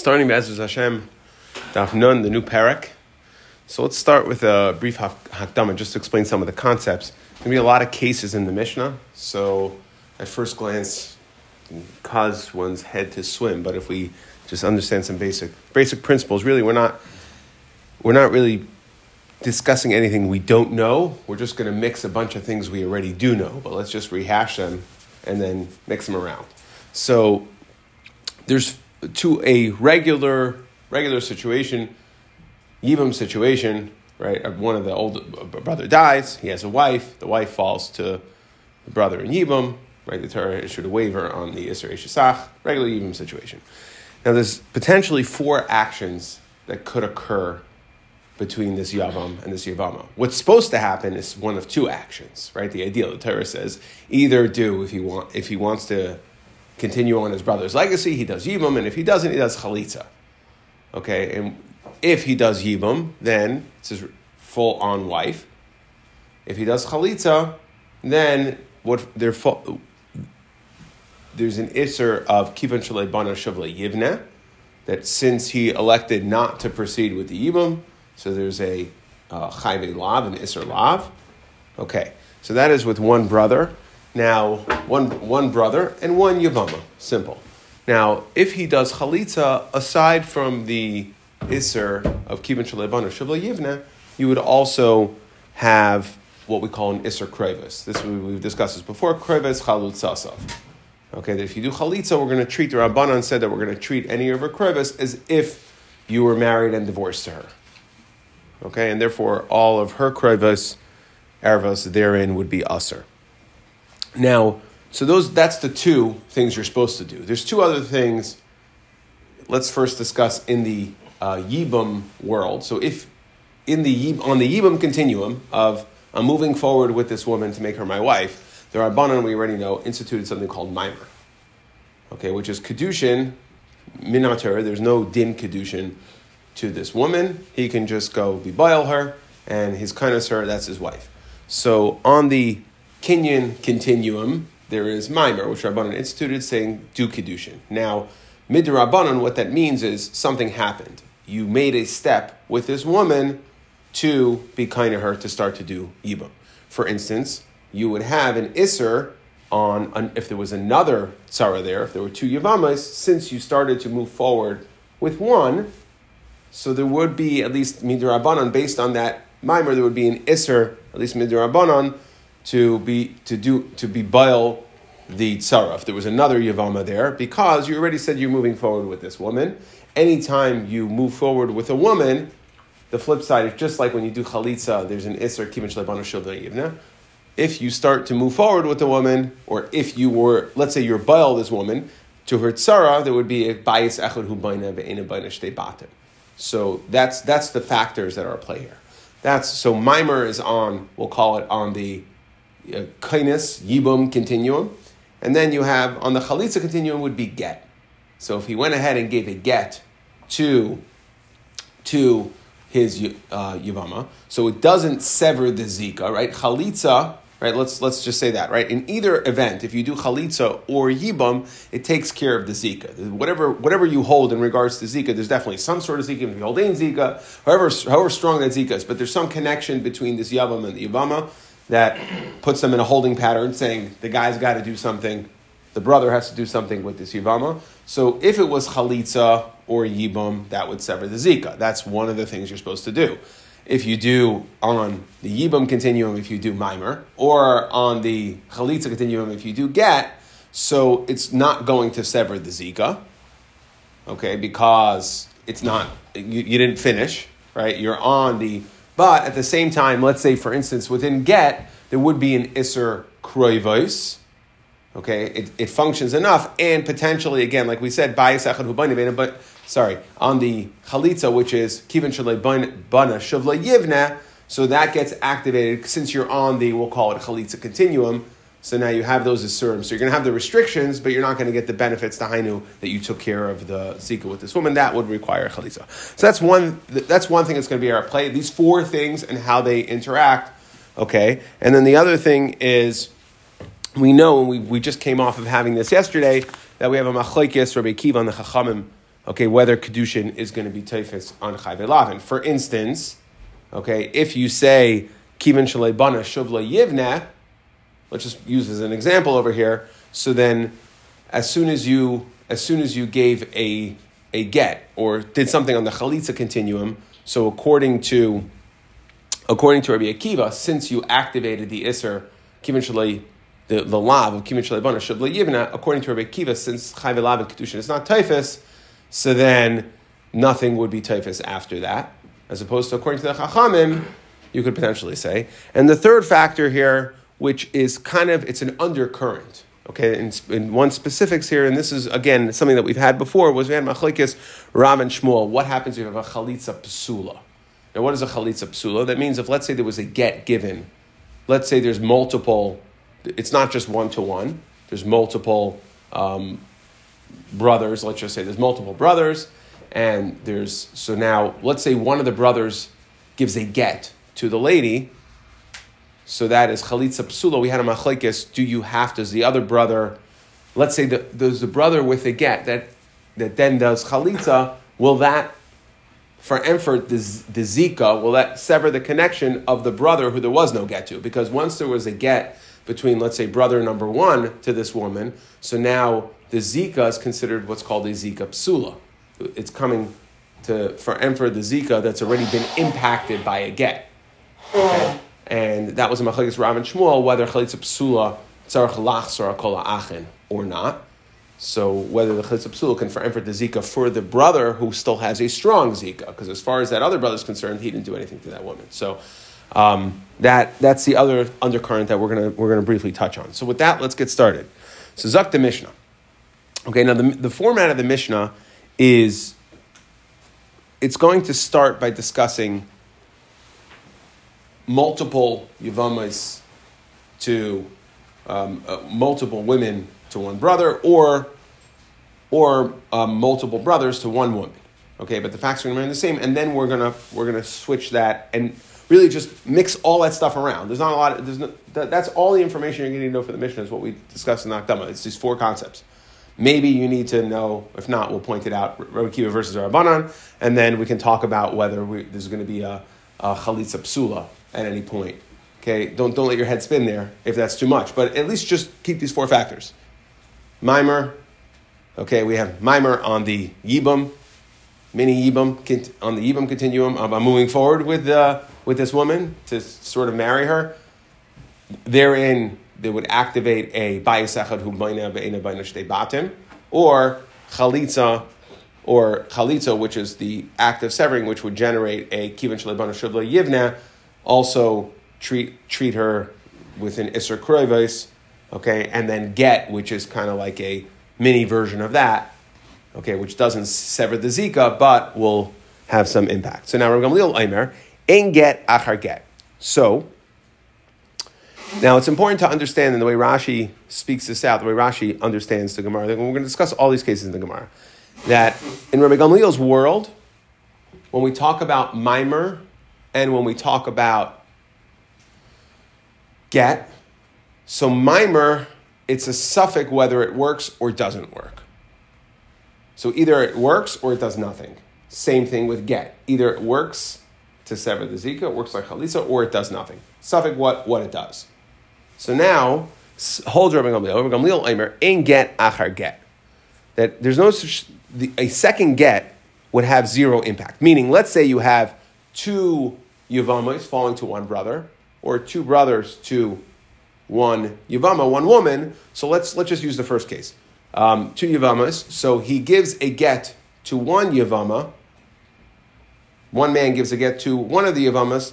starting Be'ezus Hashem, Daf Nun, the new parak. So let's start with a brief hakdama just to explain some of the concepts. There's going to be a lot of cases in the Mishnah, so at first glance, cause one's head to swim. But if we just understand some basic basic principles, really, we're not we're not really discussing anything we don't know. We're just going to mix a bunch of things we already do know, but let's just rehash them and then mix them around. So there's to a regular regular situation, Yibam situation, right? uh, One of the old brother dies. He has a wife. The wife falls to the brother in Yibam. Right? The Torah issued a waiver on the Isser Shesach, regular Yibam situation. Now, there's potentially four actions that could occur between this Yavam and this Yavama. What's supposed to happen is one of two actions, right? The ideal, the Torah says, either do if he want if he wants to continue on his brother's legacy, he does Yibam, and if he doesn't, he does Chalitza. Okay, and if he does Yibam, then it's his full on wife. If he does Chalitza, then what they're there's an Isser of Kivan Shalei Bana Shavle Yivne, that since he elected not to proceed with the Yibam, so there's a uh, Lav, an Isser Lav. Okay, so that is with one brother. Now, one, one brother and one Yavama. Simple. Now, if he does Chalitza, aside from the iser of Kivan Shaleban or Shavla Yivna, you would also have what we call an iser Krevis. This we, we've discussed this before. Krevis Chalutzasav. Okay, that if you do Chalitza, we're going to treat the Rabbanan said that we're going to treat any of her Krevis as if you were married and divorced to her. Okay, and therefore all of her Krevis, Ervas therein would be Aser. Now, so those that's the two things you're supposed to do. There's two other things. Let's first discuss in the uh, world. So if in the on the Yibam continuum of I'm moving forward with this woman to make her my wife, the Rabbanan we already know instituted something called mimer. Okay, which is kedushin minater. There's no din kedushin to this woman. He can just go be boil her, and his kindness her. That's his wife. So on the Kenyan continuum, there is Mimer, which Rabbanan instituted, saying do Kiddushin. Now, mid Rabbanan, what that means is something happened. You made a step with this woman to be kind to her to start to do Yibam. For instance, you would have an Isser on, an, if there was another Tzara there, if there were two Yivamas, since you started to move forward with one, so there would be, at least Midrabanan, based on that Mimer, there would be an Isser, at least Midrabanan, to be to do to be bail the tzara. If there was another yavama there, because you already said you're moving forward with this woman. Anytime you move forward with a woman, the flip side is just like when you do chalitza. There's an iser kimin shlebanu yivna. If you start to move forward with a woman, or if you were, let's say you're bail this woman to her tzara, there would be a bias echad hu baina. So that's that's the factors that are at play here. That's so mimer is on. We'll call it on the uh, kindness, yibum continuum. And then you have on the chalitza continuum would be get. So if he went ahead and gave a get to, to his uh, yivama, so it doesn't sever the zika, right? Chalitza, right? Let's let's just say that, right? In either event, if you do chalitza or yibam, it takes care of the zika. Whatever whatever you hold in regards to zika, there's definitely some sort of zika. If you hold in zika, however however strong that zika is, but there's some connection between this yavam and the yivama that puts them in a holding pattern, saying the guy's got to do something, the brother has to do something with this yivama. So if it was chalitza or yibam, that would sever the zika. That's one of the things you're supposed to do. If you do on the yibam continuum, if you do mimer, or on the chalitza continuum, if you do get, so it's not going to sever the zika, okay, because it's not, you, you didn't finish, right? You're on the but at the same time, let's say, for instance, within get, there would be an Isser Kroivos. Okay, it, it functions enough, and potentially, again, like we said, bias but sorry, on the chalitza, which is kivan shalei bana shavla yivna, so that gets activated since you're on the, we'll call it chalitza continuum. So now you have those asurim. So you're going to have the restrictions, but you're not going to get the benefits, the hainu, that you took care of the zika with this woman. That would require chalitza. So that's one. That's one thing that's going to be our play. These four things and how they interact. Okay, and then the other thing is, we know, and we, we just came off of having this yesterday, that we have a machlekes Rabbi Kiva on the Chachamim okay, whether kedushin is going to be teifis on chayve lavin. For instance, okay, if you say kivin shalei bana shuvla yivne, let's just use as an example over here. So then, as soon as you as soon as you gave a a get or did something on the chalitza continuum, so according to according to Rabbi Akiva, since you activated the iser kivin the, the lav of kivin shalei bana yivne, according to Rabbi Akiva, since chayve lav and kedushin is not typhus, so then nothing would be typhus after that, as opposed to according to the chachamim, you could potentially say. And the third factor here, which is kind of it's an undercurrent Okay, in, in, one specifics here, and this is again something that we've had before, was we had machlekes Rav and Shmuel. What happens if you have a chalitza psula? Now, what is a chalitza psula? That means if let's say there was a get given, let's say there's multiple, it's not just one to one. There's multiple um, brothers. Let's just say there's multiple brothers, and there's so now let's say one of the brothers gives a get to the lady so that is chalitza psula. We had a machlekes. Do you have to? Does the other brother? Let's say that there's the brother with a get that that then does chalitza. Will that for for the, the zika will that sever the connection of the brother who there was no get to? Because once there was a get between, let's say, brother number one to this woman, so now the zika is considered what's called a zika psula. It's coming to for for the zika that's already been impacted by a get. Okay? And that was a machlekes Rav and Shmuel whether chalitza psula tzarich lachsor kol achin or not. So whether the chalitza psula can for the zika for the brother who still has a strong zika, because as far as that other brother is concerned, he didn't do anything to that woman. So um, that that's the other undercurrent that we're gonna we're gonna briefly touch on. So with that, let's get started. So zak the Mishnah. Okay, now the, the format of the Mishnah is it's going to start by discussing multiple Yavamas to um, uh, multiple women to one brother, or or um, multiple brothers to one woman. Okay, but the facts are going to remain the same, and then we're gonna we're gonna switch that and really just mix all that stuff around. There's not a lot. Of, there's no, that, that's all the information you're going to know for the Mishnah is what we discussed in Akdama. It's these four concepts. Maybe you need to know. If not, we'll point it out. Rabbi Kiva versus Rabbanan, and then we can talk about whether we, there's going to be a, a chalitza psula at any point. Okay, don't, don't let your head spin there if that's too much, but at least just keep these four factors. Mimer, okay, we have mimer on the yibum, mini yibum, on the yibum continuum. I'm, moving forward with, uh, with this woman to sort of marry her. Therein, they would activate a bayisachad hu bayna be'ena batim, or chalitza, or chalitza, which is the act of severing, which would generate a kivin shalebana shuvla yivna, also treat treat her with an Isser Kroivis, okay, and then get, which is kind of like a mini version of that, okay, which doesn't sever the Zika, but will have some impact. So now we're going to Aimer, in get achar get. So now it's important to understand in the way Rashi speaks this out, the way Rashi understands the Gemara. We're going to discuss all these cases in the Gemara. That in Rabbi Gamliel's world, when we talk about mimer and when we talk about get, so mimer, it's a suffix whether it works or doesn't work. So either it works or it does nothing. Same thing with get. Either it works to sever the zika, it works like chalitza, or it does nothing. Suffix what, what it does. So now, hold Rabbi Gamliel, Rabbi Gamliel Eimer, in get achar get. That there's no such, a second get would have zero impact. Meaning, let's say you have two Yavamas falling to one brother, or two brothers to one Yavama, one woman. So let's, let's just use the first case. Um, two Yavamas. So he gives a get to one Yavama. One man gives a get to one of the Yavamas.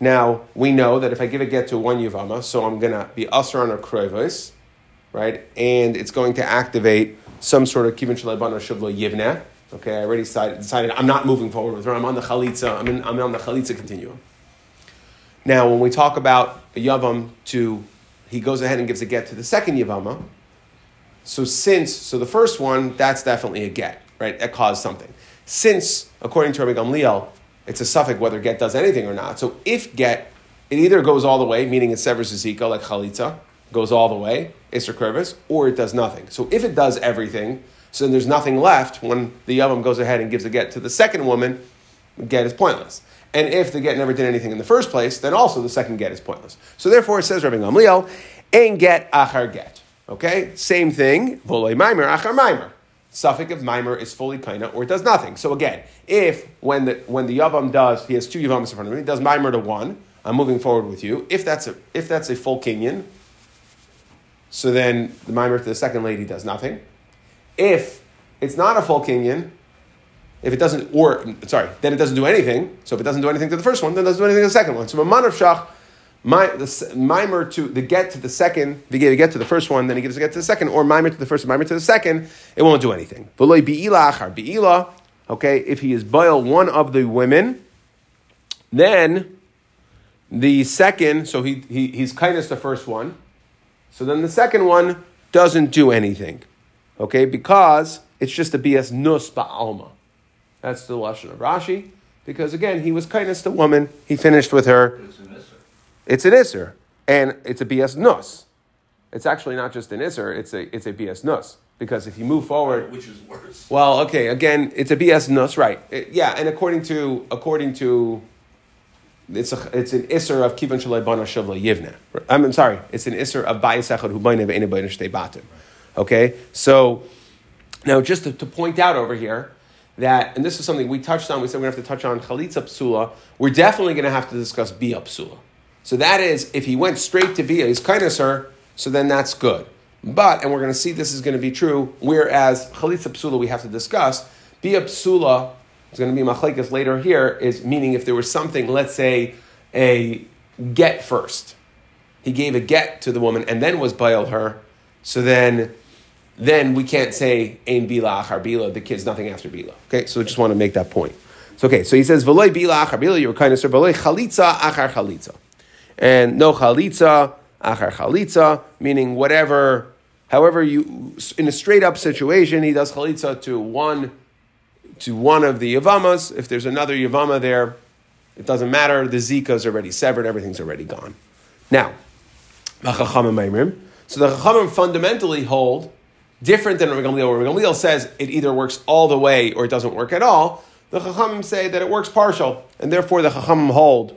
Now, we know that if I give a get to one Yavama, so I'm going to be Asr on a Kroivos, right? And it's going to activate some sort of Kivin Shalabana Shavlo Yivneh Okay, I already decided, decided I'm not moving forward with her. I'm on the chalitza. I'm, in, I'm on the chalitza continuum. Now, when we talk about a yavam to, he goes ahead and gives a get to the second yavama. So since, so the first one, that's definitely a get, right? That caused something. Since, according to Rabbi Gamliel, it's a suffix whether get does anything or not. So if get, it either goes all the way, meaning it severs the zika, like chalitza, goes all the way, Isser or it does nothing. So if it does everything, So there's nothing left when the Yavam goes ahead and gives a get to the second woman, the get is pointless. And if the get never did anything in the first place, then also the second get is pointless. So therefore, it says Rabbi Gamliel, ein get achar get. Okay, same thing. Volei maimer achar maimer. Suffix of mimer is fully kaina or it does nothing. So again, if when the when the yavam does, he has two yavams in front of him, he does mimer to one. I'm moving forward with you. If that's a if that's a full kinyan, so then the mimer to the second lady does nothing. If it's not a full kinyan, if it doesn't, or sorry, then it doesn't do anything. So if it doesn't do anything to the first one, then it doesn't do anything to the second one. So a man of shach, my, the mimer to the get to the second, if he gave a get to the first one, then he gives a get to the second, or mimer to the first, mimer to the second, it won't do anything. Okay, if he is boil one of the women, then the second, so he, he he's kindness the first one, so then the second one doesn't do anything. Okay, because it's just a BS nus ba'alma. That's the lashon of Rashi, because again, he was kindness to woman. He finished with her. It's an isser. It's an isser, and it's a BS nus. It's actually not just an isser; it's a it's a BS nus. Because if you move forward, Which is worse. well, okay, again, it's a BS nus, right? It- yeah, and according to according to it's a, it's an isser of kivan shalei bana shavla yivne. I'm sorry, it's an isser of bayis echad hu bayne batim. Okay, so now just to, to point out over here that, and this is something we touched on. We said we're to have to touch on chalitza psula. We're definitely going to have to discuss bia psula. So that is, if he went straight to bia, he's kind of sir. So then that's good. But, and we're going to see this is going to be true. Whereas chalitza psula we have to discuss bia psula going to be machlekes later here. Is meaning if there was something, let's say a get first, he gave a get to the woman and then was bailed her. So then then we can't say ein bila achar bila. The kid's nothing after bila. Okay, so I just want to make that point. So okay, so he says v'loy bila achar bila. You were kind of sir v'loy chalitza achar chalitza, and no chalitza achar chalitza, meaning whatever, however you in a straight up situation he does chalitza to one to one of the yavamas. If there's another yavama there, it doesn't matter. The zika's already severed. Everything's already gone. Now. So the Chachamim fundamentally hold different than Rabbi Gamliel. Rabbi Gamliel says it either works all the way or it doesn't work at all. The Chachamim say that it works partial, and therefore the Chachamim hold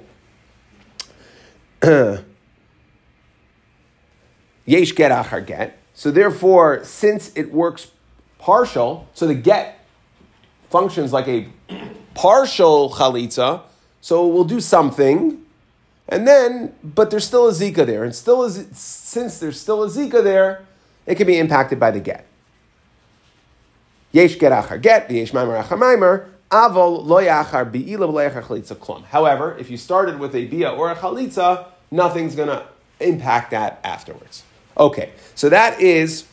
Yesh get achar get. So therefore, since it works partial, so the get functions like a partial chalitza, so we'll do something, and then, but there's still a zika there, and still is since there's still a zika there, it can be impacted by the get. Yesh get achar get, yesh maimer achar maimer, avol lo bi'ila yachar chalitza klum. However, if you started with a bia or a chalitza, nothing's going to impact that afterwards. Okay, so that is,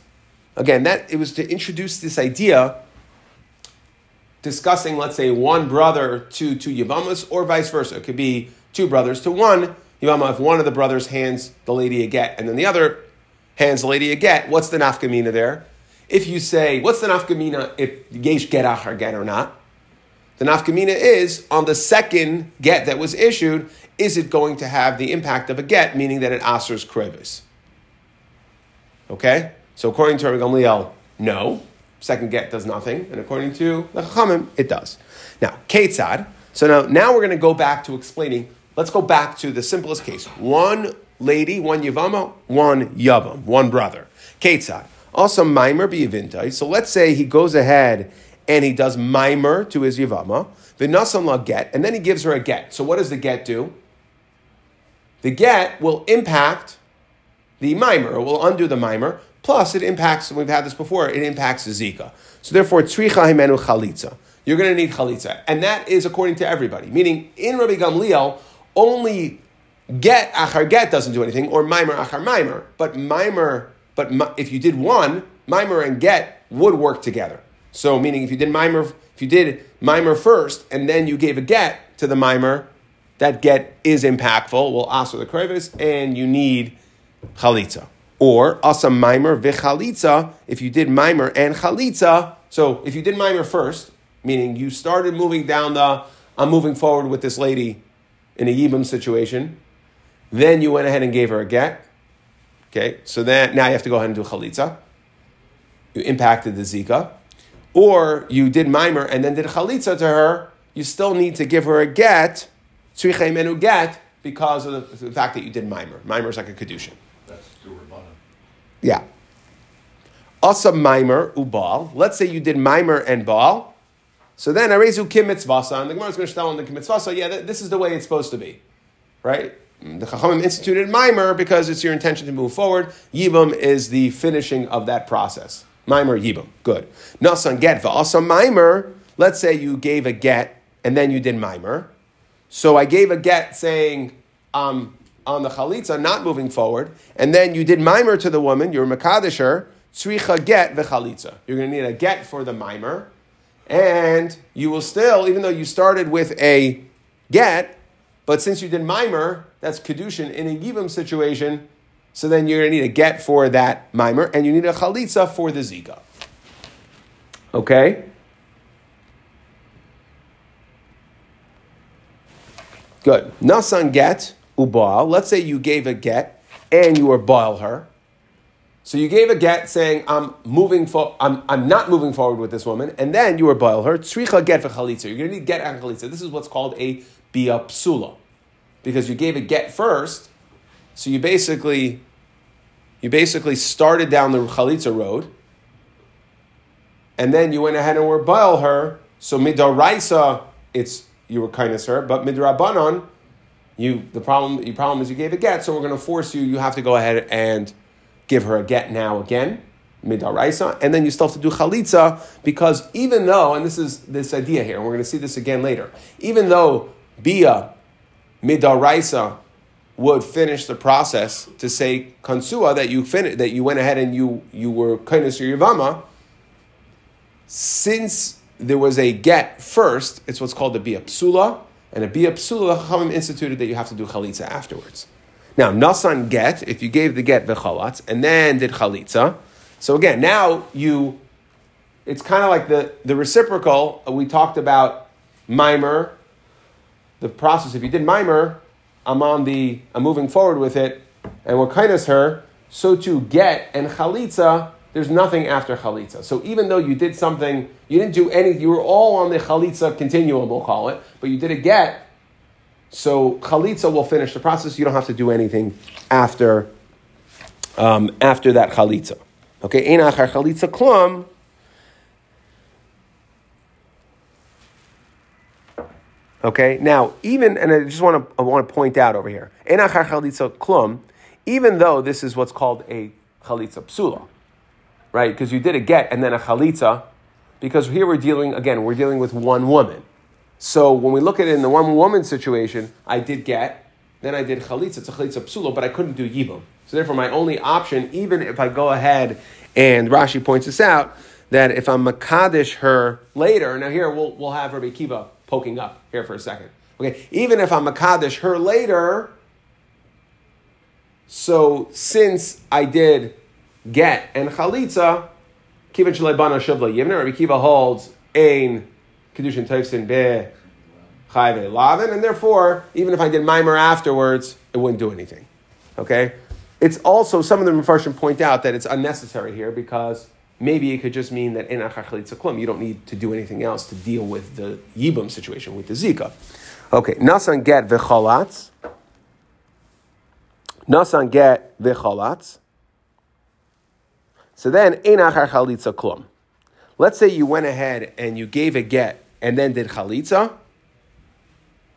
again, that it was to introduce this idea discussing, let's say, one brother to two Yavamas, or vice versa. It could be two brothers to one Yavama if one of the brothers hands the lady a get, and then the other hands the lady a get. What's the nafkamina there? If you say, what's the nafkamina if yesh get achar get or not? The nafkamina is on the second get that was issued, is it going to have the impact of a get, meaning that it asers krevis? Okay? So according to Rabbi Gamliel, no. Second get does nothing. And according to the Chachamim, it does. Now, Ketzad. So now, now we're going to go back to explaining. Let's go back to the simplest case. One lady, one Yavama, one Yavam, one brother. Ketzad. Also, Mimer biyavintai. So let's say he goes ahead and he does Mimer to his Yavama, the Nasam la get, and then he gives her a get. So what does the get do? The get will impact the mimer, it will undo the mimer, plus it impacts, and we've had this before, it impacts the zika. So therefore, tzricha himenu chalitza. You're going to need chalitza. And that is according to everybody. Meaning, in Rabbi Gamliel, only get achar get doesn't do anything, or mimer achar mimer. But mimer, but if you did one, mimer and get would work together. So meaning if you did mimer, if you did mimer first, and then you gave a get to the mimer, that get is impactful, will also the krevis, and you need chalitza. Or asa mimer v'chalitza, if you did mimer and chalitza, so if you did mimer first, meaning you started moving down the, I'm moving forward with this lady in a yibam situation, then you went ahead and gave her a get. Okay, so then now you have to go ahead and do chalitza. You impacted the zika. or you did mimer and then did chalitza to her, you still need to give her a get, tzricha menu get, because of the, fact that you did mimer. Mimer is like a kedushin. That's Durabana. Yeah. Asa mimer ubal. Let's say you did mimer and bal. So then arezu kim mitzvasa, and the Gemara is going to tell on the mitzvasa. Yeah, this is the way it's supposed to be, right? The Chachamim instituted mimer because it's your intention to move forward. Yibam is the finishing of that process. Mimer yibam, good. Nasan get va'asa mimer. Let's say you gave a get and then you did mimer. So I gave a get saying um, on the chalitza, not moving forward, and then you did mimer to the woman. You're makadisher. Tzricha get the chalitza. You're going to need a get for the mimer, and you will still, even though you started with a get, but since you did mimer, that's kedushin in a yibam situation. So then you're going to need a get for that mimer, and you need a chalitza for the zika. Okay. Good. Nasan get ubal. Let's say you gave a get and you were baal her. So you gave a get saying, I'm moving for, I'm, I'm not moving forward with this woman, and then you were baal her. Tzricha get for chalitza. You're to need get and chalitza. This is what's called a bia psula. Because you gave a get first, so you basically, you basically started down the chalitza road, and then you went ahead and were her. So midaraisa, it's you were kind kindness her, but midrabanan, you the problem the problem is you gave a get, so we're going to force you. You have to go ahead and give her a get now again, midaraisa, and then you still have to do chalitza because even though, and this is this idea here, and we're going to see this again later, even though bia midaraisa would finish the process to say kansua that you fin- that you went ahead and you you were kindness or yavama, since there was a get first, it's what's called a bia psula, and a bia psula, Chachamim instituted that you have to do chalitza afterwards. Now, nasan get, if you gave the get v'chalatz, and then did chalitza, so again, now you, it's kind of like the, the reciprocal, uh, we talked about mimer, the process, if you did mimer, I'm on the, I'm moving forward with it, and we're kindness her, so to get and chalitza, there's nothing after chalitza. So even though you did something, you didn't do any, you were all on the chalitza continuum, we'll call it, but you did a get. So chalitza will finish the process. You don't have to do anything after, um, after that chalitza. Okay, enachar chalitza klum. Okay, now even and I just want to I want to point out over here, enachar chalitza klum, even though this is what's called a chalitza psula right? Because you did a get and then a chalitza, because here we're dealing, again, we're dealing with one woman. So when we look at it in the one woman situation, I did get, then I did chalitza, it's a chalitza psulo, but I couldn't do yibum. So therefore, my only option, even if I go ahead and Rashi points this out, that if I'm makadish her later, now here we'll, we'll have Rabbi Kiva poking up here for a second. Okay, even if I'm makadish her later, so since I did get and chalitza, kivan shalebana shavla yivna. Rabbi Kiva holds ein kedushin toifsin be chayve lavin, and therefore, even if I did mimer afterwards, it wouldn't do anything. Okay, it's also some of the Mepharshim point out that it's unnecessary here because maybe it could just mean that you don't need to do anything else to deal with the yibum situation with the zika. Okay, nasan get v'cholatz. Nasan get v'cholatz. So then, einachar chalitza klum. Let's say you went ahead and you gave a get and then did chalitza.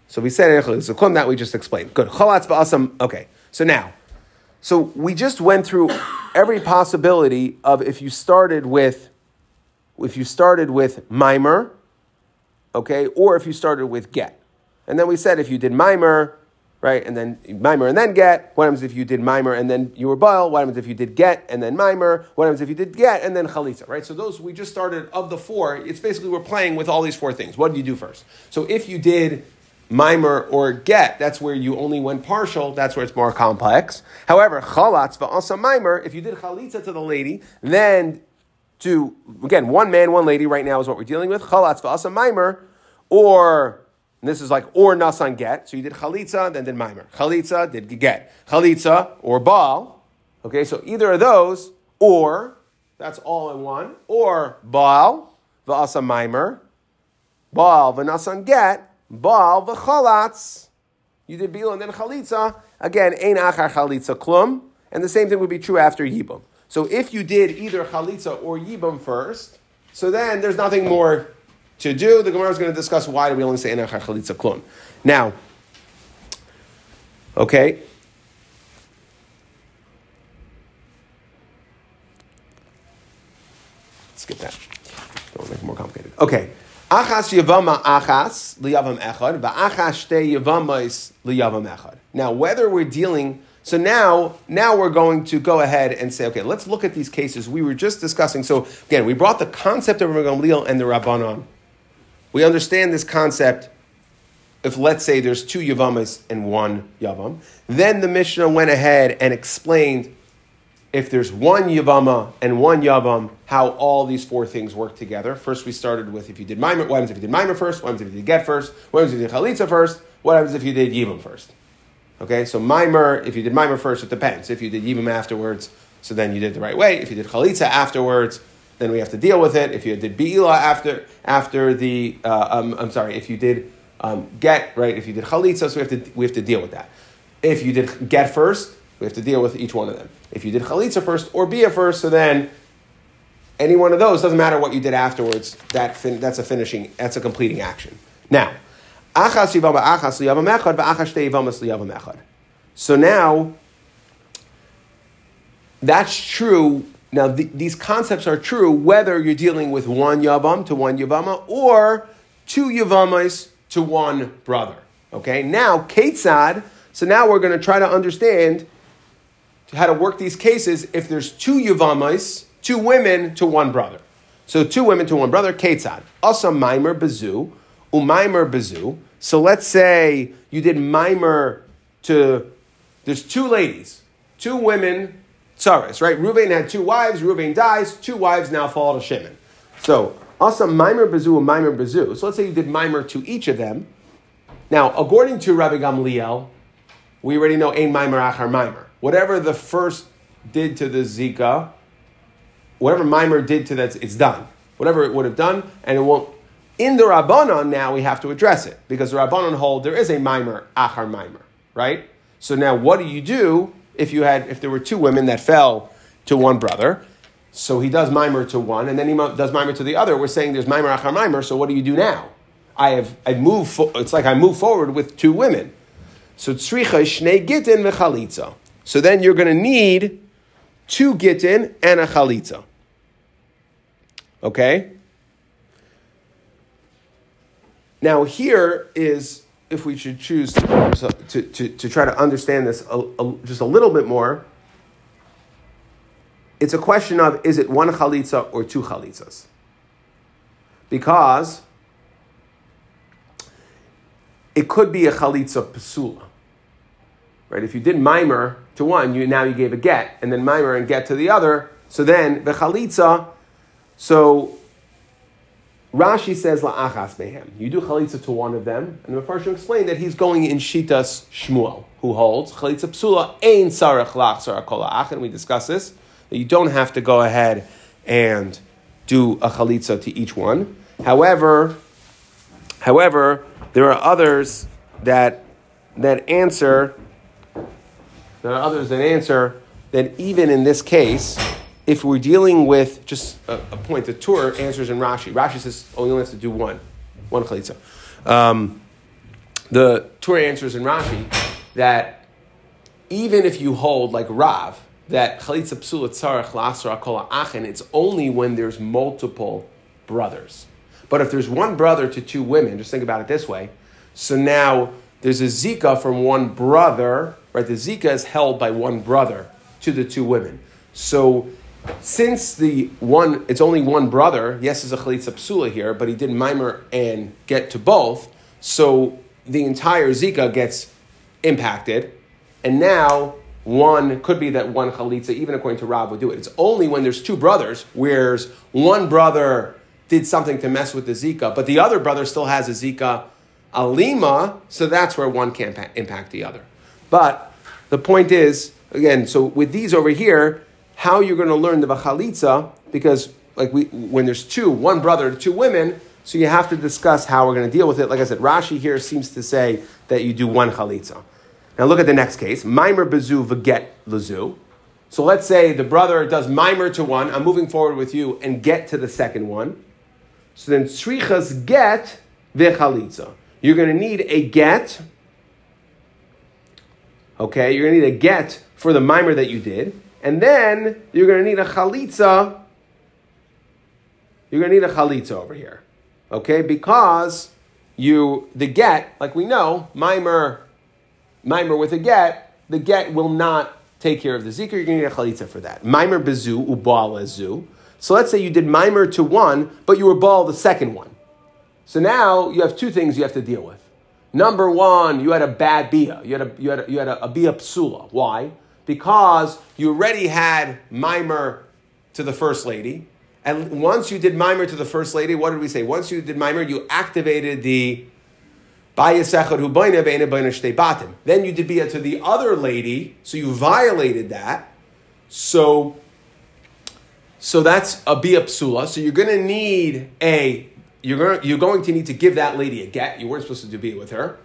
So we said chalitza klum that we just explained. Good. Chalatz ba'asam. Okay. So now, so we just went through every possibility of if you started with, if you started with mimer, okay, or if you started with get. And then we said if you did mimer, right? And then mimer and then get. What happens if you did mimer and then you were baal? What happens if you did get and then mimer? What happens if you did get and then chalitza, right? So those we just started of the four. It's basically we're playing with all these four things. What do you do first? So if you did mimer or get, that's where you only went partial. That's where it's more complex. However, chalatz va'asa mimer. If you did chalitza to the lady, then to again one man, one lady. Right now is what we're dealing with. Chalatz va'asa mimer, or this is like or nasan get. So you did chalitza, then did mimer. Chalitza did get. Chalitza or baal. Okay, so either of those, or that's all in one, or baal, v'asa Mimer, Baal Vanasan get, Baal v'chalatz. You did Bila and then Chalitza. Again, Ein Achar Chalitza Klum. And the same thing would be true after Yibum. So if you did either Chalitza or Yibum first, so then there's nothing more to do. The Gemara is going to discuss why do we only say Ein Achar Chalitza Klum. Now, okay. Skip that. Don't make it more complicated. Okay. Achas yavama achas liyavam echad, va'achas yavamais liyavam echad. Now, whether we're dealing, so now, now we're going to go ahead and say, okay, let's look at these cases we were just discussing. So again, we brought the concept of Gamliel and the Rabbanon. We understand this concept if let's say there's two Yavamas and one Yavam. Then the Mishnah went ahead and explained if there's one Yavama and one Yavam, how all these four things work together. First, we started with if you did Mimer, what happens if you did Mimer first? What happens if you did Get first? What happens if you did Chalitza first? What happens if you did Yivam first? Okay, so Mimer, if you did Mimer first, it depends. If you did Yivam afterwards, so then you did the right way. If you did Chalitza afterwards, then we have to deal with it. If you did Be'ila after, after the, uh, um, I'm sorry, if you did um, Get, right, if you did Chalitza, so we have, to, we have to deal with that. If you did Get first, we have to deal with each one of them. If you did chalitza first or bia first, so then any one of those doesn't matter what you did afterwards. That fin- that's a finishing. That's a completing action. Now. So now, that's true. Now th- these concepts are true whether you're dealing with one yavam to one yavama or two yavamas to one brother. Okay. Now, ketzad. So now we're going to try to understand how to work these cases if there's two Yavamais, two women to one brother. So two women to one brother, Ketzad. Asa Mimer Bezu, Umaimer Bezu. So let's say you did Mimer to, there's two ladies, two women, Tsaris, right? Ruvain had two wives, Ruvain dies, two wives now fall to Shimon. So, Asa Mimer Bezu, Mimer Bezu. So let's say you did Mimer to each of them. Now, according to Rabbi Gamliel, we already know Ein Mimer Achar Mimer whatever the first did to the Zika, whatever Mimer did to that, it's done. Whatever it would have done, and it won't. In the Rabbanon now we have to address it because the Rabbanon hold there is a Mimer Achar Mimer, right? So now what do you do if you had if there were two women that fell to one brother? So he does Mimer to one, and then he does Mimer to the other. We're saying there's Mimer Achar Mimer. So what do you do now? I have I move. Fo- it's like I move forward with two women. So tzricha shnei gitin v'chalitza. So then you're going to need two gittin and a chalitza. Okay? Now, here is, if we should choose to, to, to, to try to understand this a, a, just a little bit more, it's a question of is it one chalitza or two chalitzas? Because it could be a chalitza pasula. Right? If you did mimer to one, you now you gave a get, and then mimer and get to the other. So then the chalitza. So Rashi says la'achas mehem. You do chalitza to one of them, and the Mepharshim explained that he's going in shitas Shmuel, who holds chalitza psula ein sarach lach sarach kol and we discuss this that you don't have to go ahead and do a chalitza to each one. However, however, there are others that that answer there are others that answer that even in this case, if we're dealing with just a, a point, the Tur answers in Rashi. Rashi says, oh, you only have to do one, one chalitza. Um, the Tur answers in Rashi that even if you hold like Rav, that chalitza psula tzarech lasra kol achen, it's only when there's multiple brothers. But if there's one brother to two women, just think about it this way. So now there's a zika from one brother right? The Zika is held by one brother to the two women. So since the one, it's only one brother, yes, is a chalitza psula here, but he did mimer and get to both, so the entire Zika gets impacted, and now one could be that one chalitza, even according to Rav, would do it. It's only when there's two brothers, whereas one brother did something to mess with the Zika, but the other brother still has a Zika alima, so that's where one can't impact the other. But the point is, again, so with these over here, how you're going to learn the bachalitza, because like we when there's two, one brother, two women. So you have to discuss how we're going to deal with it. Like I said, Rashi here seems to say that you do one chalitza. Now look at the next case. Mimer bezu v'get lezu. So let's say the brother does mimer to one. I'm moving forward with you and get to the second one. So then tzrichas get v'chalitza. You're going to need a get. Okay, you're going to need a get for the mimer that you did, and then you're going to need a chalitza. You're going to need a chalitza over here, okay? Because you the get, like we know, mimer, mimer with a get, the get will not take care of the zika. You're going to need a chalitza for that. Mimer bezu ubal zu. So let's say you did mimer to one, but you were ball the second one. So now you have two things you have to deal with. Number one, you had a bad bia. You had a, you had a, you had a, a bia psula. Why? Because you already had mimer to the first lady. And once you did mimer to the first lady, what did we say? Once you did mimer, you activated the then you did bia to the other lady, so you violated that. So, so that's a bia psula. So you're going to need a you're going, to, you're going to need to give that lady a get. You weren't supposed to be with her.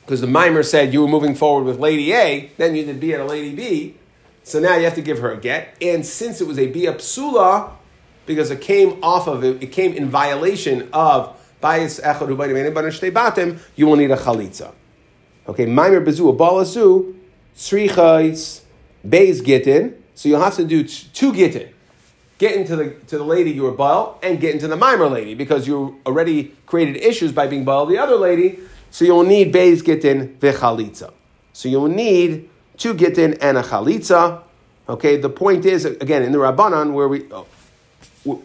Because the mimer said you were moving forward with lady A, then you did be at a lady B. So now you have to give her a get. And since it was a bia psula, because it came off of it, it came in violation of bias echad batim, you will need a chalitza. Okay, mimer bezu a balasu, tzrichais, beis gittin. So you'll have to do two gittin get into the to the lady you were baal and get into the mimer lady because you already created issues by being baal the other lady. So you'll need beis gittin v'chalitza. So you'll need two gittin and a chalitza. Okay, the point is again in the Rabbanon where we oh,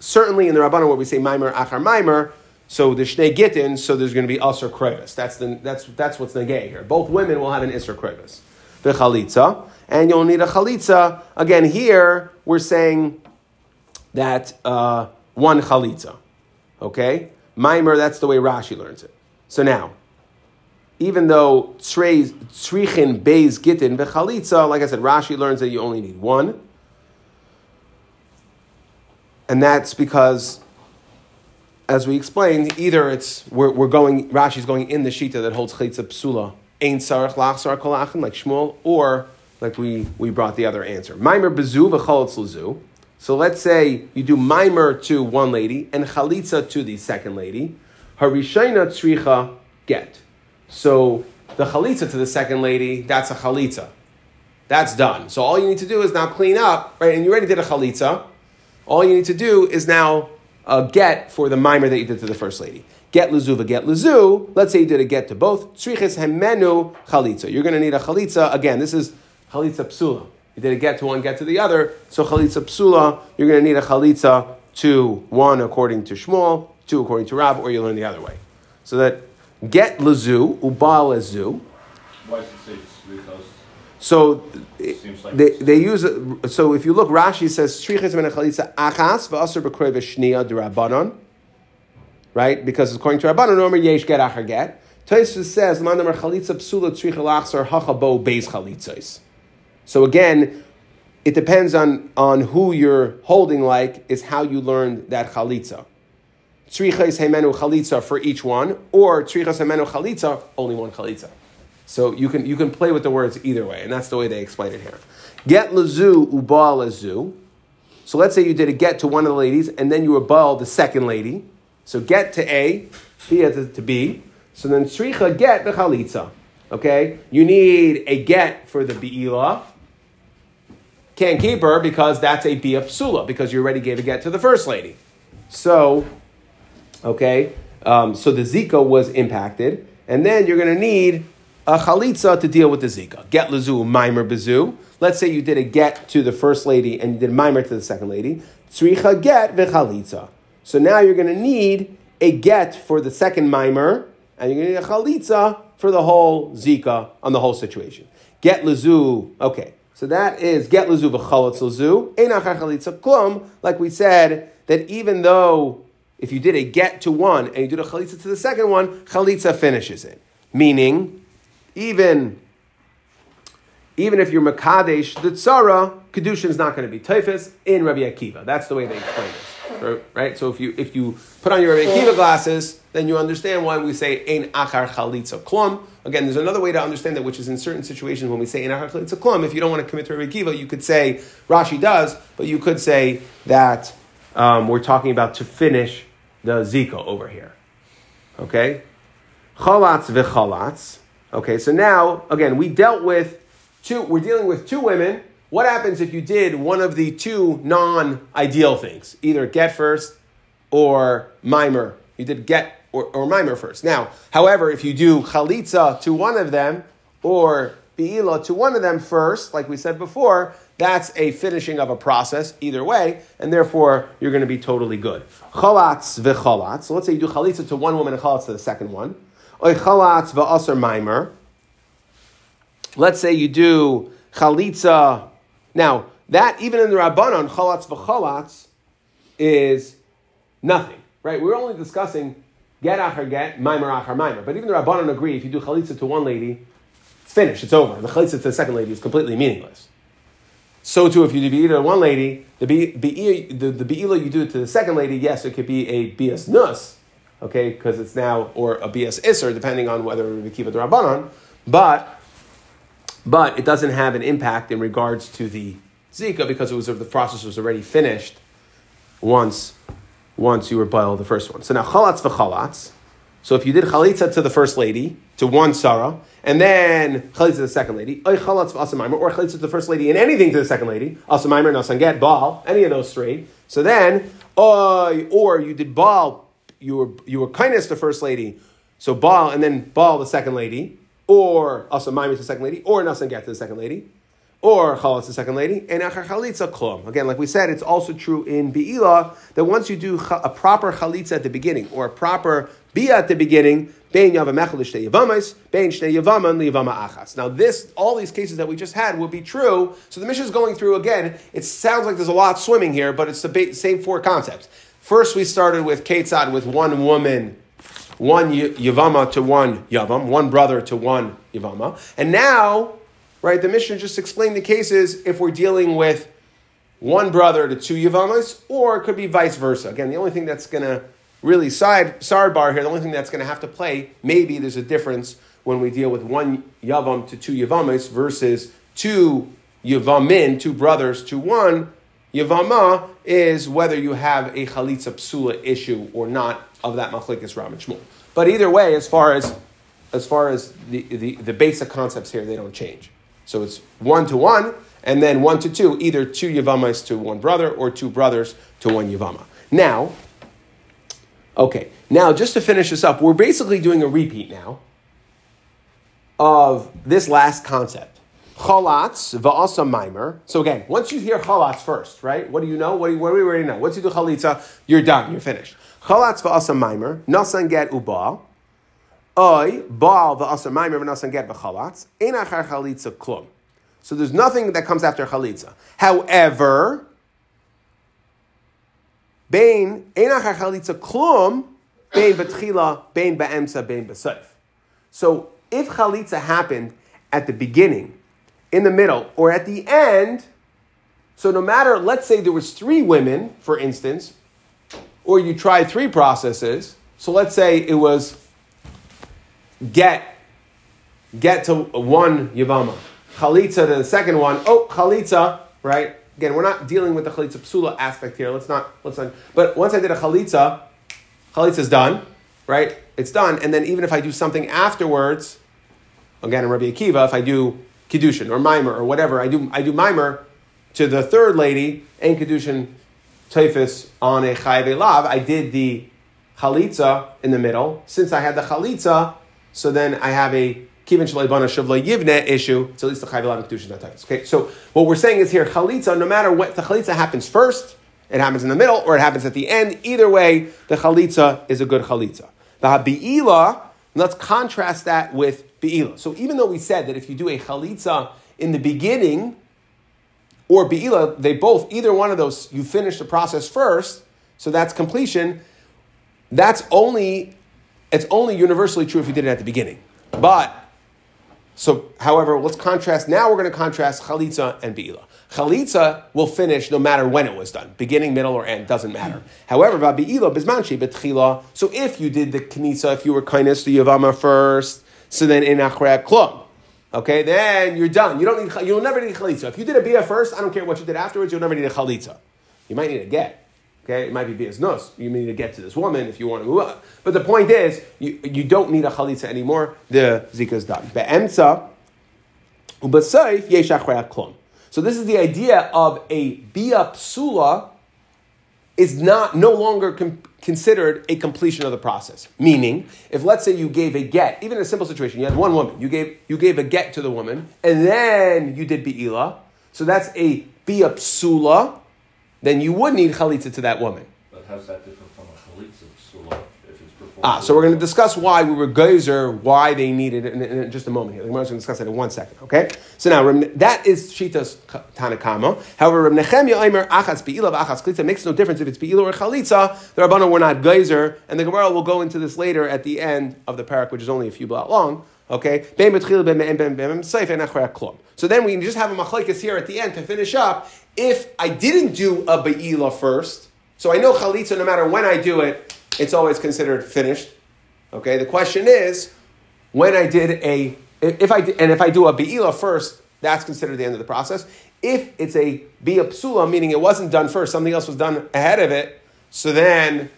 certainly in the Rabbanon where we say mimer achar mimer. So the shnei gittin, so there's going to be usher krevis. That's the that's that's what's negay here. Both women will have an isser krevis. The chalitza and you'll need a chalitza. Again, here we're saying that uh, one chalitza. Okay? Maimer, that's the way Rashi learns it. So now, even though tzrichin beis gittin v'chalitza, like I said, Rashi learns that you only need one. And that's because, as we explained, either it's, we're, we're going, Rashi's going in the shita that holds chalitza psula, ein sarach lach kolachin, like Shmuel, or like we, we brought the other answer. Mimer bezu v'cholitz lezu. So let's say you do mimer to one lady and chalitza to the second lady. Harishayna tzricha get. So the chalitza to the second lady, that's a chalitza. That's done. So all you need to do is now clean up, right? And you already did a chalitza. All you need to do is now uh, get for the mimer that you did to the first lady. Get lezu get lezu. Let's say you did a get to both. Tzriches hemenu chalitza. You're going to need a chalitza. Again, this is chalitza psula. You did a get to one, get to the other. So chalitza psula, you're going to need a chalitza to one according to Shmuel, two according to Rav, or you learn the other way. So that get lezu, uba lezu. Why does it say so like they, they use so if you look Rashi says striches ben chalitza achas v'aser b'krev shnia derabanan, right? Because according to Rabbanon, normally yesh get achar get. Tosfos says man chalitza psula tzricha lachsar hachabo beis chalitzos. So again, it depends on, on who you're holding like, is how you learn that chalitza. Tzrichas hemenu chalitza for each one, or tzrichas hemenu chalitza, only one chalitza. So you can, you can play with the words either way, and that's the way they explain it here. Get lazu uba lazu. So let's say you did a get to one of the ladies, and then you were bal the second lady. So get to A, B to, B. So then tzricha get the chalitza. Okay? You need a get for the be'ilah, can't keep her because that's a bia psula, because you already gave a get to the first lady. So, okay, um, so the Zika was impacted, and then you're going to need a chalitza to deal with the Zika. Get lazu, mimer bezu. Let's say you did a get to the first lady and you did mimer to the second lady. Tzricha get v'chalitza. So now you're going to need a get for the second mimer, and you're going to need a chalitza for the whole Zika on the whole situation. Get lazu, okay. So that is get lezu v'chalotz lezu chalitza klum. Like we said, that even though if you did a get to one and you did a chalitza to the second one, chalitza finishes it. Meaning, even even if you're Makadesh the Tzara, Kedushin is not going to be Typhus in Rabbi Akiva. That's the way they explain this. Right? So if you if you put on your Rabbi Akiva glasses, then you understand why we say Ein Achar Chalitza Klum. Again, there's another way to understand that, which is in certain situations when we say Ein Achar Chalitza Klum, if you don't want to commit to Rabbi Akiva, you could say, Rashi does, but you could say that um, we're talking about to finish the Zika over here. Okay? Chalatz v'chalatz. Okay, so now, again, we dealt with two, we're dealing with two women. What happens if you did one of the two non ideal things? Either get first or mimer. You did get or, or mimer first. Now, however, if you do chalitza to one of them or beila to one of them first, like we said before, that's a finishing of a process either way, and therefore you're going to be totally good. Chalatz v'chalatz. So let's say you do chalitza to one woman and chalatz to the second one. Oy chalatz v'aser mimer. Let's say you do chalitza. Now, that even in the Rabbanon, chalatz v'chalatz is nothing, right? We're only discussing get achar get, mimer achar mimer. But even the Rabbanon agree if you do chalitza to one lady, it's finished, it's over. The chalitza to the second lady is completely meaningless. So too, if you do be'ila to one lady, the be'ila, the, the be'ila you do to the second lady, yes, it could be a bias nus, okay, because it's now, or a bias isser, depending on whether we keep it the Rabbanon, but but it doesn't have an impact in regards to the Zika because it was the process was already finished once once you were boiled the first one. So now chalatz v'chalatz. So if you did chalitza to the first lady, to one Sarah, and then chalitza to the second lady, or chalitza to the first lady and anything to the second lady, asamimer, nasanget, baal, any of those three. So then, or you did baal, you were you were kindness to the first lady, so baal, and then baal the second lady, or also Maimon to the second lady, or Nasan Get to the second lady, or Chalas the second lady, and Achar Chalitza Klum. Again, like we said, it's also true in Be'ila that once you do a proper Chalitza at the beginning, or a proper Bia at the beginning, Bein Yavamechel Yavamais, Bein Yavaman Achas. Now, this, all these cases that we just had would be true. So the Mishnah is going through again. It sounds like there's a lot swimming here, but it's the same four concepts. First, we started with Ketzad with one woman one Yavama to one Yavam, one brother to one Yavama. And now, right, the Mishnah just explained the cases if we're dealing with one brother to two Yavamas, or it could be vice versa. Again, the only thing that's going to really side sidebar here, the only thing that's going to have to play, maybe there's a difference when we deal with one Yavam to two Yavamas versus two Yavamin, two brothers to one Yavama, is whether you have a Chalitza Psula issue or not of that machlekes Ram Shmuel. But either way, as far as as far as the, the, the basic concepts here, they don't change. So it's one to one, and then one to two, either two Yavamas to one brother or two brothers to one Yavama. Now, okay, now just to finish this up, we're basically doing a repeat now of this last concept. Chalatz va'asa mimer. So again, once you hear chalatz first, right? What do you know? What do, you, what do we already know? Once you do chalitza, you're done. You're finished. Chalatz v'asa mimer, nasan get uba. Oy, baal v'asa mimer v'nasan get v'chalatz. Ein achar chalitza klum. So there's nothing that comes after chalitza. However, bain ein achar chalitza klum, bain betchila, bain ba'emsa, bain b'seif. So if chalitza happened at the beginning, in the middle, or at the end, so no matter, let's say there was three women, for instance, or you try three processes. So let's say it was get, get to one Yavama, Chalitza to the second one. Oh, Chalitza, right? Again, we're not dealing with the Chalitza Psula aspect here. Let's not, let's not, but once I did a Chalitza, Chalitza's done, right? It's done. And then even if I do something afterwards, again in Rabbi Akiva, if I do Kiddushin or Mimer or whatever, I do, I do Mimer to the third lady, and Kiddushin typhus on a chayve lav, I did the chalitza in the middle. Since I had the chalitza, so then I have a kivin shleibana shavla yivne issue. It's at least the chayve lav kedushin not typhus. Okay, so what we're saying is here chalitza. No matter what the chalitza happens first, it happens in the middle or it happens at the end. Either way, the chalitza is a good chalitza. The habi'ila. Let's contrast that with So even though we said that if you do a chalitza in the beginning, or Be'ila, they both, either one of those, you finish the process first, so that's completion. That's only, it's only universally true if you did it at the beginning. But So, however, let's contrast. Now we're going to contrast chalitza and beila. Chalitza will finish no matter when it was done, beginning, middle, or end, doesn't matter. However, beila bismanchi betchila. So if you did the knisa, if you were kindness to Yavama first, so then in achre klum. Okay, then you're done. You don't need. You'll never need a chalitza. If you did a bia first, I don't care what you did afterwards. You'll never need a chalitza. You might need a get. Okay, it might be bias nos. You need to get to this woman if you want to move up. But the point is, you, you don't need a chalitza anymore. The zika is done. Be'emtza ubasayif yeshach klum. So this is the idea of a bia psula is not no longer com- considered a completion of the process. Meaning, if let's say you gave a get, even in a simple situation, you had one woman, you gave you gave a get to the woman, and then you did beila, so that's a bia psula, then you would need chalitza to that woman. But how's that different from a chalitza psula? Ah, so we're going to discuss why we were geyser, why they needed it in, in, just a moment here. We're going to discuss that in one second, okay? So now, that is Shitas Tanakama. However, Reb Nechemya Aimer Achas Be'ilah Achas Chalitza makes no difference if it's Be'ilah or Chalitza. The Rabbana were not geyser, and the Gemara will go into this later at the end of the parak, which is only a few blot long. Okay, so then we just have a machlekes here at the end to finish up. If I didn't do a be'ilah first, so I know chalitza, no matter when I do it, it's always considered finished. Okay, the question is, when I did a, if I, did, and if I do a be'ila first, that's considered the end of the process. If it's a bi'a psula, meaning it wasn't done first, something else was done ahead of it, so then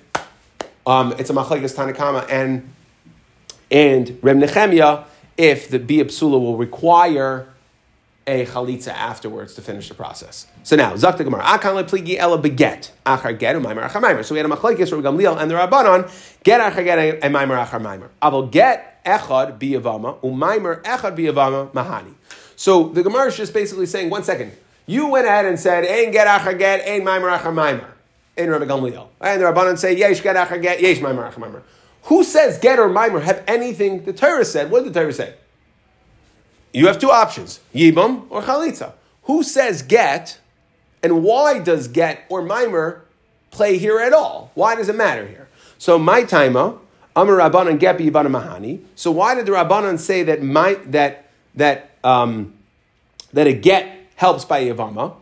um, it's a machlekes tanakama and and Rem Nechemia if the bi'a psula will require a chalitza afterwards to finish the process. So now, Zakta Gemara, Akan lepligi ela beget, achar get, and maimer achar maimer. So we had a machlekes from Gamliel and the Rabbanon, get achar get and maimer achar maimer. Aval get echad biyavama, umaimer echad biyavama mahani. So the Gemara is just basically saying, one second, you went ahead and said, ein get achar get, ein maimer achar maimer, in Rabbi Gamliel. And the Rabbanon say, yesh get achar get, yesh maimer achar maimer. Who says get or maimer have anything the Torah said? What did the Torah say? You have two options, Yibam or Chalitza. Who says get, and why does get or mimer play here at all? Why does it matter here? So my taima, Amar Rabbanan get Yibana Mahani. So why did the Rabbanan say that my that that um, that a get helps by Yavama?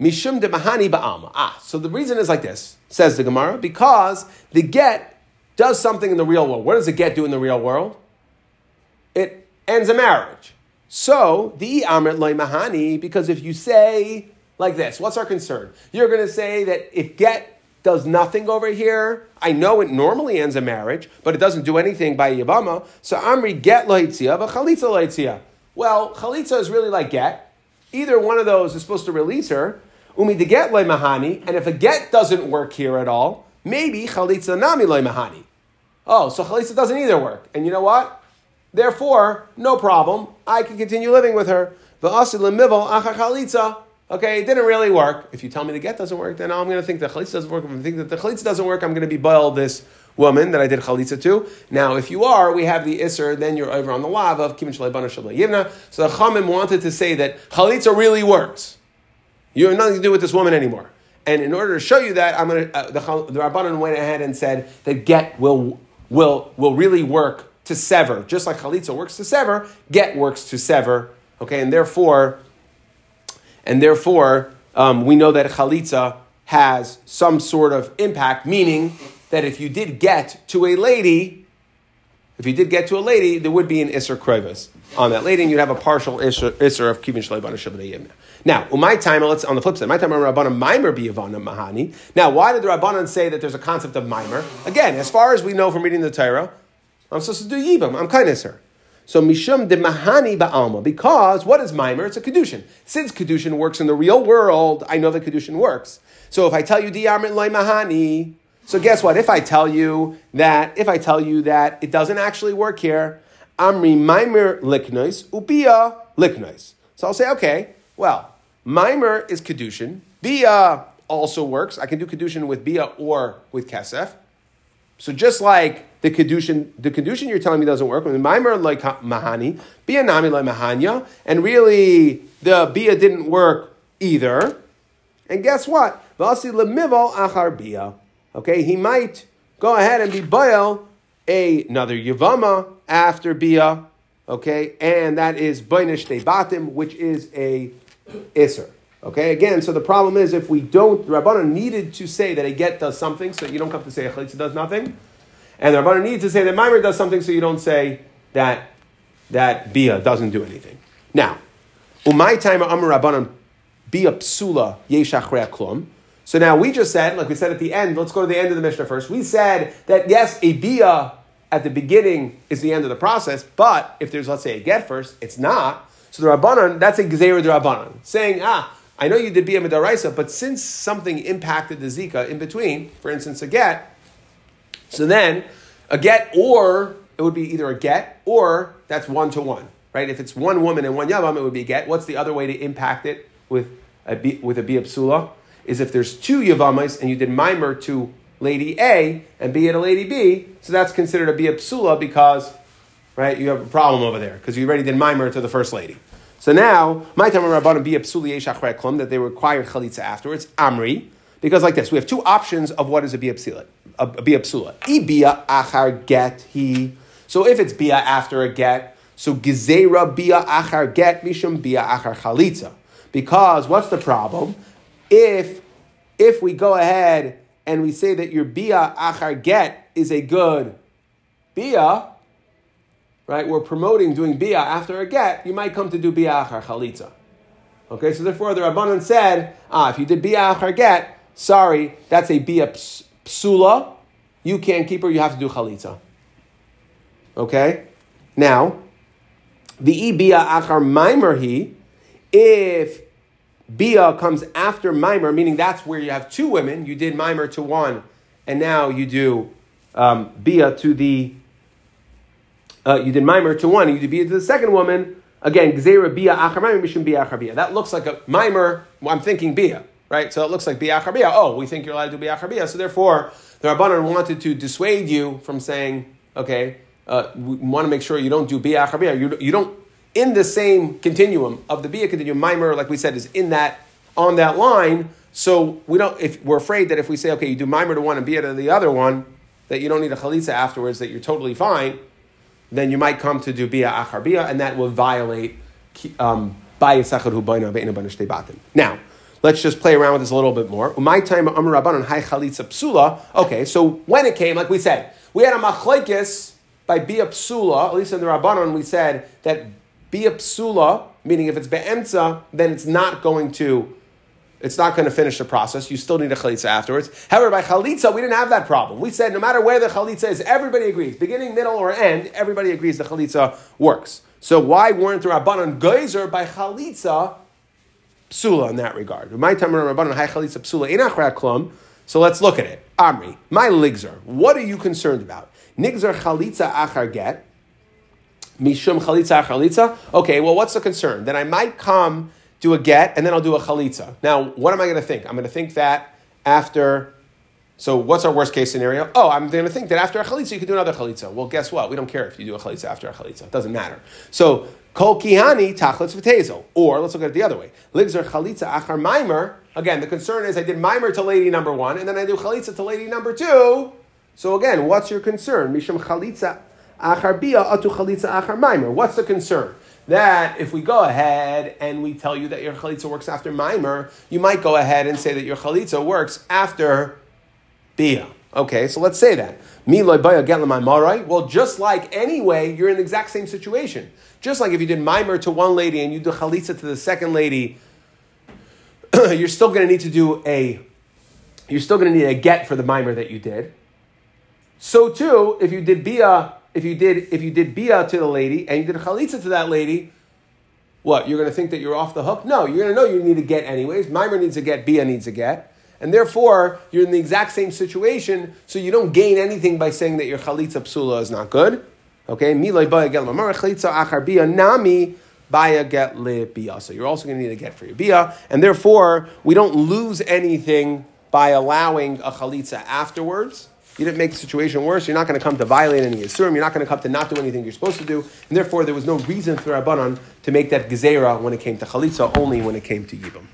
Mishum de Mahani Ba'alma. Ah, so the reason is like this, says the Gemara, because the get does something in the real world. What does a get do in the real world? It ends a marriage. So, the Amrit Loy Mahani, because if you say like this, what's our concern? You're going to say that if get does nothing over here, I know it normally ends a marriage, but it doesn't do anything by Yavama. So Amri get loitzia, but chalitza loitzia. Well, chalitza is really like get. Either one of those is supposed to release her. Umi de get loy mahani, and if a get doesn't work here at all, maybe chalitza nami loy mahani. Oh, so chalitza doesn't either work. And you know what? Therefore, no problem. I can continue living with her. Okay, it didn't really work. If you tell me the get doesn't work, then I'm going to think the chalitza doesn't work. If I think that the chalitza doesn't work, I'm going to be boil this woman that I did chalitza to. Now, if you are, we have the isser, then you're over on the lav of kimin yivna. So the chamim wanted to say that chalitza really works. You have nothing to do with this woman anymore. And in order to show you that, I'm going to, uh, the, the Rabbanan went ahead and said that get will, will, will really work to sever, just like chalitza works to sever, get works to sever. Okay, and therefore, and therefore, um, we know that chalitza has some sort of impact, meaning that if you did get to a lady, if you did get to a lady, there would be an isser krivas on that lady, and you'd have a partial isser, of kivin shleibana shabbat Now, my time, let's on the flip side, my time Rabbanan mimer biyavana mahani. Now, why did the Rabbanan say that there's a concept of mimer? Again, as far as we know from reading the Torah, I'm supposed to do yibam. I'm kindness her. So mishum de mahani ba'alma. Because what is mimer? It's a kedushin. Since kedushin works in the real world, I know that kedushin works. So if I tell you diamrit loy mahani, so guess what? If I tell you that, if I tell you that it doesn't actually work here, amri mimer liknois ubia liknois. So I'll say, okay, well, mimer is kedushin. Bia also works. I can do kedushin with bia or with kesef. So just like the kedushin, the kedushin you're telling me doesn't work. When maimer like mahani, bia nami like mahanya, and really the bia didn't work either. And guess what? Vasi lemival achar bia. Okay, he might go ahead and be boil another yavama after bia. Okay, and that is Bainish Batim, which is a Isser. Okay, again, so the problem is if we don't, the Rabbanan needed to say that a get does something, so you don't come to say a chalitza does nothing. And the Rabbanan needs to say that Maimer does something, so you don't say that that Bia doesn't do anything. Now, Umay time Amar Rabbanan Bia Psula Yeshach Klum. So now we just said, like we said at the end, let's go to the end of the Mishnah first. We said that yes, a Bia at the beginning is the end of the process, but if there's, let's say, a get first, it's not. So the Rabbanan, that's a the Rabbanan, saying, ah, I know you did Bia Midaraisa, but since something impacted the Zika in between, for instance, a get, so then a get or it would be either a get or that's one to one, right? If it's one woman and one Yavam, it would be a get. What's the other way to impact it with a, with a Bia Psula? Is if there's two Yavamas and you did Mimer to lady A and B at a lady B, so that's considered a Bia Psula because, right, you have a problem over there because you already did Mimer to the first lady. So now, my time Rabbanim be klum that they require chalitza afterwards. Amri, because like this, we have two options of what is a bia psula. A, a bia psula. achar get he. So if it's bia after a get, so gezera bia achar get mishum bia achar chalitza. Because what's the problem? If if we go ahead and we say that your bia achar get is a good bia, right? We're promoting doing bia after a get. You might come to do bia achar chalitza. Okay, so therefore the rabbanon said, ah, if you did bia achar get, sorry, that's a bia psula. You can't keep her. You have to do chalitza. Okay, now the bia achar maimer he if Bia comes after Mimer, meaning that's where you have two women. You did Mimer to one, and now you do um, Bia to the. Uh, you did Mimer to one, you did Bia to the second woman. Again, Gzera Bia Achar Mimer Mishum Bia Achar Bia. That looks like a Mimer. I'm thinking Bia, right? So it looks like Bia Achar Bia. Oh, we think you're allowed to do Bia Achar Bia. So therefore, the Rabbanan wanted to dissuade you from saying, okay, uh, we want to make sure you don't do Bia Achar Bia. You, you don't in the same continuum of the Bia continuum, Mimer, like we said, is in that on that line. So we don't. If we're afraid that if we say, okay, you do Mimer to one and Bia to the other one, that you don't need a chalitza afterwards, that you're totally fine, then you might come to do Bia achar Bia, and that will violate um, Now, let's just play around with this a little bit more. My time Amr Rabbanon Hai Chalitza psula. Okay, so when it came, like we said, we had a machlekes by Bia psula. At least in the Rabbanon, we said that be a psula, meaning if it's be'emtza, then it's not going to, it's not going to finish the process. You still need a chalitza afterwards. However, by chalitza, we didn't have that problem. We said no matter where the chalitza is, everybody agrees. Beginning, middle, or end, everybody agrees the chalitza works. So why weren't the Rabbanon geyser by chalitza psula in that regard? My time Rabbanon high chalitza psula So let's look at it. Amri, my ligzer. What are you concerned about? Nigzer chalitza achar get. Mishum chalitza chalitza. Okay, well, what's the concern? Then I might come do a get and then I'll do a chalitza. Now, what am I going to think? I'm going to think that after. So, what's our worst case scenario? Oh, I'm going to think that after a chalitza you can do another chalitza. Well, guess what? We don't care if you do a chalitza after a chalitza. It doesn't matter. So, kol kihani tachlitz v'tezel. Or let's look at it the other way. Ligzer chalitza achar mimer. Again, the concern is I did mimer to lady number one and then I do chalitza to lady number two. So again, what's your concern? Mishum chalitza achar bia atu chalitza achar maimer. What's the concern? That if we go ahead and we tell you that your chalitza works after maimer, you might go ahead and say that your chalitza works after bia. Okay, so let's say that. Well, just like anyway, you're in the exact same situation. Just like if you did mimer to one lady and you do chalitza to the second lady, you're still going to need to do a, you're still going to need a get for the mimer that you did. So too, if you did bia if you did if you did bia to the lady and you did chalitza to that lady, what you're going to think that you're off the hook? No, you're going to know you need to get anyways. Mimer needs to get, bia needs to get, and therefore you're in the exact same situation. So you don't gain anything by saying that your chalitza psula is not good. Okay, milay baya get chalitza achar bia nami baya get li bia. So you're also going to need to get for your bia, and therefore we don't lose anything by allowing a chalitza afterwards. You didn't make the situation worse. You're not going to come to violate any Yisurim. You're not going to come to not do anything you're supposed to do. And therefore, there was no reason for Rabbanon to make that Gezerah when it came to Chalitza, only when it came to Yibam.